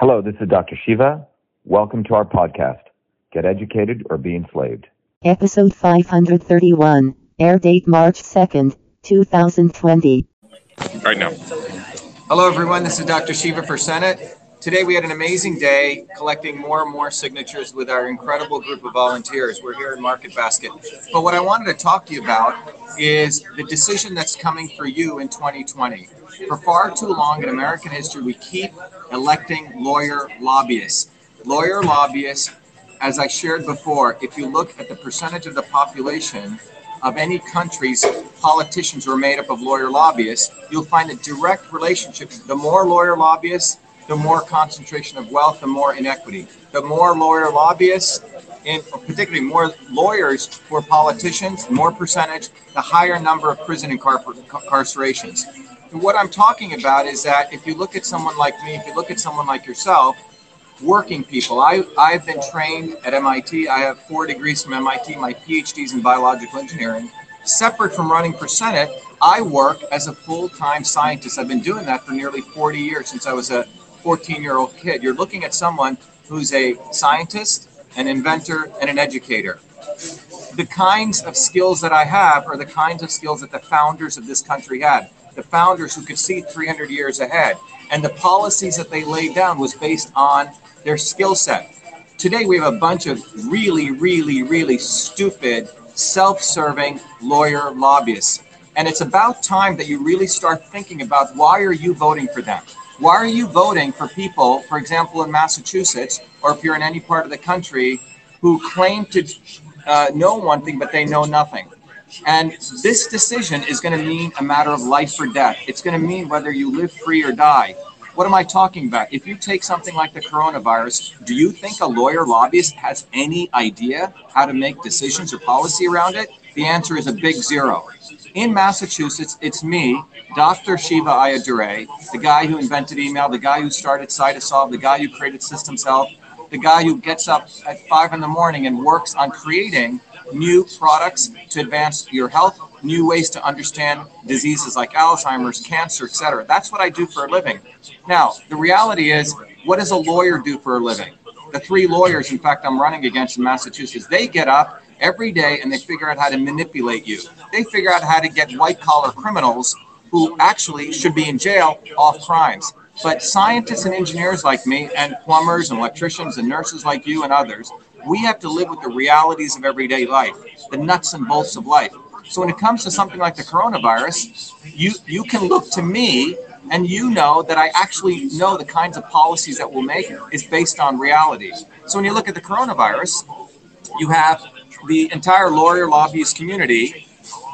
Hello, this is Dr. Shiva. Welcome to our podcast, Get Educated or Be Enslaved. Episode 531, air date March 2nd, 2020. Right now. Hello, everyone. This is Dr. Shiva for Senate. Today, we had an amazing day collecting more and more signatures with our incredible group of volunteers. We're here in Market Basket. But what I wanted to talk to you about is the decision that's coming for you in 2020. For far too long in American history, we keep electing lawyer lobbyists. Lawyer lobbyists, as I shared before, if you look at the percentage of the population of any country's politicians who are made up of lawyer lobbyists, you'll find a direct relationship. The more lawyer lobbyists, the more concentration of wealth, the more inequity. The more lawyer lobbyists, and particularly more lawyers who are politicians, more percentage, the higher number of prison incarcerations. And what I'm talking about is that if you look at someone like me, if you look at someone like yourself, working people, I, I've been trained at MIT. I have four degrees from MIT. My PhD's in biological engineering. Separate from running for Senate, I work as a full time scientist. I've been doing that for nearly 40 years since I was a 14 year old kid. You're looking at someone who's a scientist, an inventor, and an educator. The kinds of skills that I have are the kinds of skills that the founders of this country had. The founders who could see 300 years ahead. And the policies that they laid down was based on their skill set. Today, we have a bunch of really, really, really stupid, self serving lawyer lobbyists. And it's about time that you really start thinking about why are you voting for them? Why are you voting for people, for example, in Massachusetts, or if you're in any part of the country, who claim to uh, know one thing, but they know nothing? And this decision is going to mean a matter of life or death. It's going to mean whether you live free or die. What am I talking about? If you take something like the coronavirus, do you think a lawyer lobbyist has any idea how to make decisions or policy around it? The answer is a big zero. In Massachusetts, it's me, Dr. Shiva Ayyadurai, the guy who invented email, the guy who started Cytosolve, the guy who created Systems Health, the guy who gets up at five in the morning and works on creating new products to advance your health, new ways to understand diseases like Alzheimer's, cancer, etc. That's what I do for a living. Now, the reality is, what does a lawyer do for a living? The three lawyers, in fact, I'm running against in Massachusetts, they get up every day and they figure out how to manipulate you. They figure out how to get white collar criminals who actually should be in jail off crimes. But scientists and engineers like me, and plumbers and electricians and nurses like you and others, we have to live with the realities of everyday life, the nuts and bolts of life. So when it comes to something like the coronavirus, you you can look to me and you know that I actually know the kinds of policies that we'll make is based on reality. So when you look at the coronavirus, you have the entire lawyer lobbyist community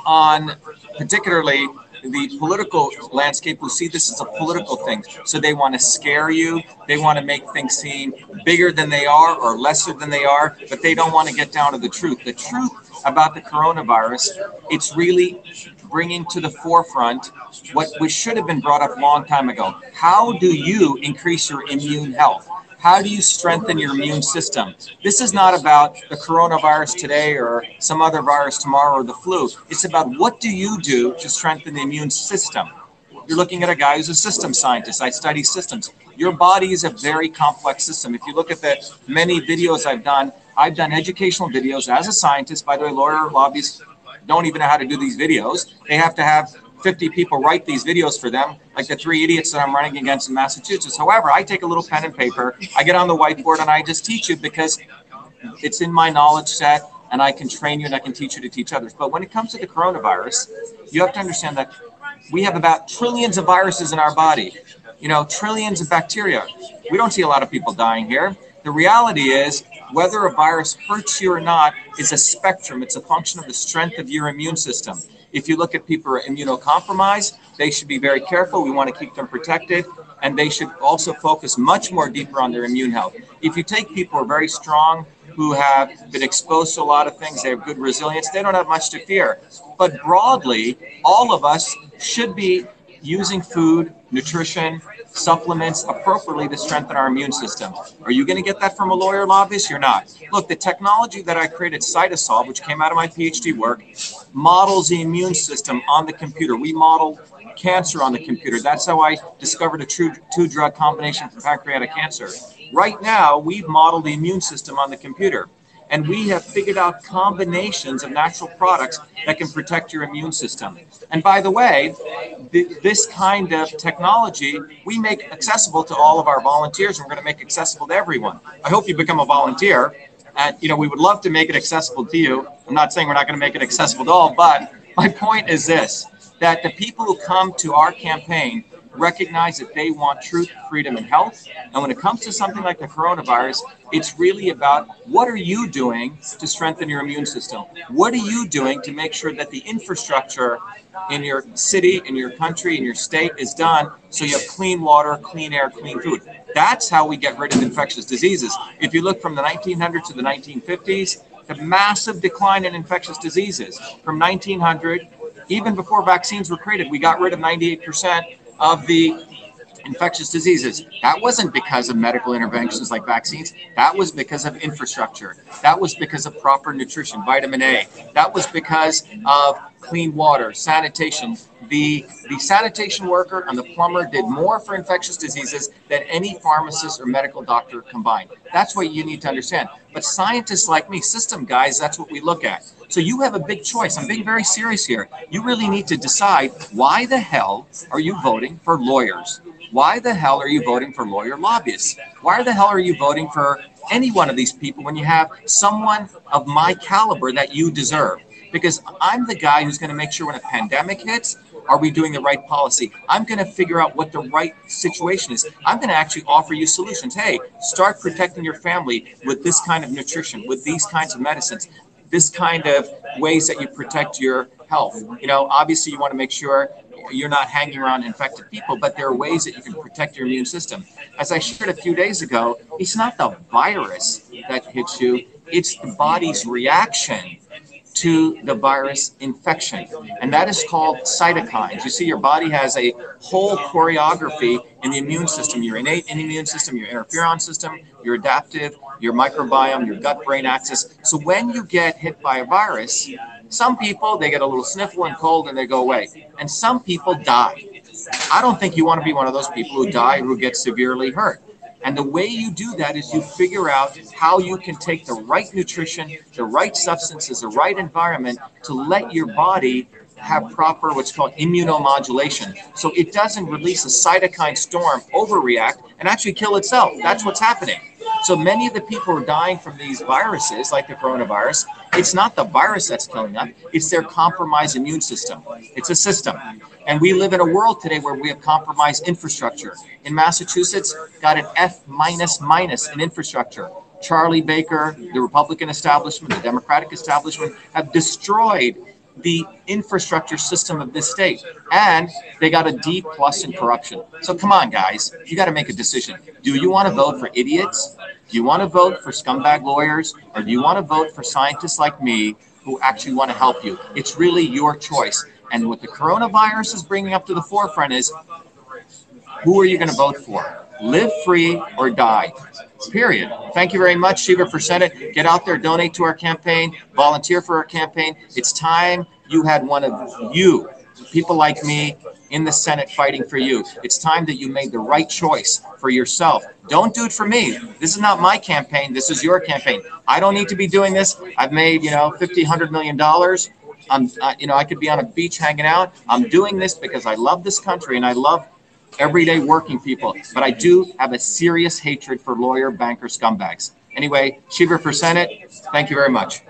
on particularly the political landscape will see this as a political thing. So they want to scare you. They want to make things seem bigger than they are or lesser than they are, but they don't want to get down to the truth. The truth about the coronavirus, it's really bringing to the forefront what should have been brought up a long time ago. How do you increase your immune health? How do you strengthen your immune system? This is not about the coronavirus today or some other virus tomorrow or the flu. It's about what do you do to strengthen the immune system? You're looking at a guy who's a system scientist. I study systems. Your body is a very complex system. If you look at the many videos I've done, I've done educational videos as a scientist. By the way, lawyer lobbyists don't even know how to do these videos. They have to have 50 people write these videos for them, like the three idiots that I'm running against in Massachusetts. However, I take a little pen and paper, I get on the whiteboard, and I just teach you because it's in my knowledge set and I can train you and I can teach you to teach others. But when it comes to the coronavirus, you have to understand that we have about trillions of viruses in our body, you know, trillions of bacteria. We don't see a lot of people dying here. The reality is, whether a virus hurts you or not is a spectrum. It's a function of the strength of your immune system. If you look at people who are immunocompromised, they should be very careful. We want to keep them protected, and they should also focus much more deeper on their immune health. If you take people who are very strong, who have been exposed to a lot of things, they have good resilience, they don't have much to fear. But broadly, all of us should be using food, nutrition, supplements appropriately to strengthen our immune system. Are you going to get that from a lawyer lobbyist? You're not. Look, the technology that I created, Cytosolve, which came out of my PhD work, models the immune system on the computer. We model cancer on the computer. That's how I discovered a true two drug combination for pancreatic cancer. Right now, we've modeled the immune system on the computer and we have figured out combinations of natural products that can protect your immune system. And by the way, th- this kind of technology we make accessible to all of our volunteers, and we're going to make accessible to everyone. I hope you become a volunteer. And you know, we would love to make it accessible to you. I'm not saying we're not going to make it accessible to all, but my point is this: that the people who come to our campaign recognize that they want truth, freedom, and health. And when it comes to something like the coronavirus, it's really about what are you doing to strengthen your immune system? What are you doing to make sure that the infrastructure in your city, in your country, in your state is done so you have clean water, clean air, clean food? That's how we get rid of infectious diseases. If you look from the 1900s to the 1950s, the massive decline in infectious diseases from 1900 even before vaccines were created, we got rid of 98% of the infectious diseases. That wasn't because of medical interventions like vaccines. That was because of infrastructure. That was because of proper nutrition, vitamin A. That was because of clean water, sanitation. The, the sanitation worker and the plumber did more for infectious diseases than any pharmacist or medical doctor combined. That's what you need to understand. But scientists like me, system guys, that's what we look at. So you have a big choice. I'm being very serious here. You really need to decide why the hell are you voting for lawyers? Why the hell are you voting for lawyer lobbyists? Why the hell are you voting for any one of these people when you have someone of my caliber that you deserve? Because I'm the guy who's going to make sure when a pandemic hits, are we doing the right policy? I'm going to figure out what the right situation is. I'm going to actually offer you solutions. Hey, start protecting your family with this kind of nutrition, with these kinds of medicines this kind of ways that you protect your health. You know, obviously you want to make sure you're not hanging around infected people, but there are ways that you can protect your immune system. As I shared a few days ago, it's not the virus that hits you, it's the body's reaction to the virus infection. And that is called cytokines. You see, your body has a whole choreography in the immune system your innate immune system, your interferon system, your adaptive, your microbiome, your gut brain axis. So when you get hit by a virus, some people they get a little sniffle and cold and they go away. And some people die. I don't think you want to be one of those people who die who get severely hurt. And the way you do that is you figure out how you can take the right nutrition, the right substances, the right environment to let your body have proper what's called immunomodulation. So it doesn't release a cytokine storm, overreact, and actually kill itself. That's what's happening. So many of the people are dying from these viruses, like the coronavirus, it's not the virus that's killing them, it's their compromised immune system. It's a system. And we live in a world today where we have compromised infrastructure. In Massachusetts, got an F minus minus in infrastructure. Charlie Baker, the Republican establishment, the Democratic establishment have destroyed the infrastructure system of this state. And they got a D plus in corruption. So come on, guys, you got to make a decision. Do you want to vote for idiots? Do you want to vote for scumbag lawyers? Or do you want to vote for scientists like me who actually want to help you? It's really your choice. And what the coronavirus is bringing up to the forefront is who are you going to vote for? Live free or die. Period. Thank you very much, Shiva for Senate. Get out there, donate to our campaign, volunteer for our campaign. It's time you had one of you, people like me, in the Senate fighting for you. It's time that you made the right choice for yourself. Don't do it for me. This is not my campaign. This is your campaign. I don't need to be doing this. I've made, you know, 50, 100 million dollars. I'm, uh, you know, I could be on a beach hanging out. I'm doing this because I love this country and I love everyday working people. But I do have a serious hatred for lawyer, banker, scumbags. Anyway, Shiva for Senate, thank you very much.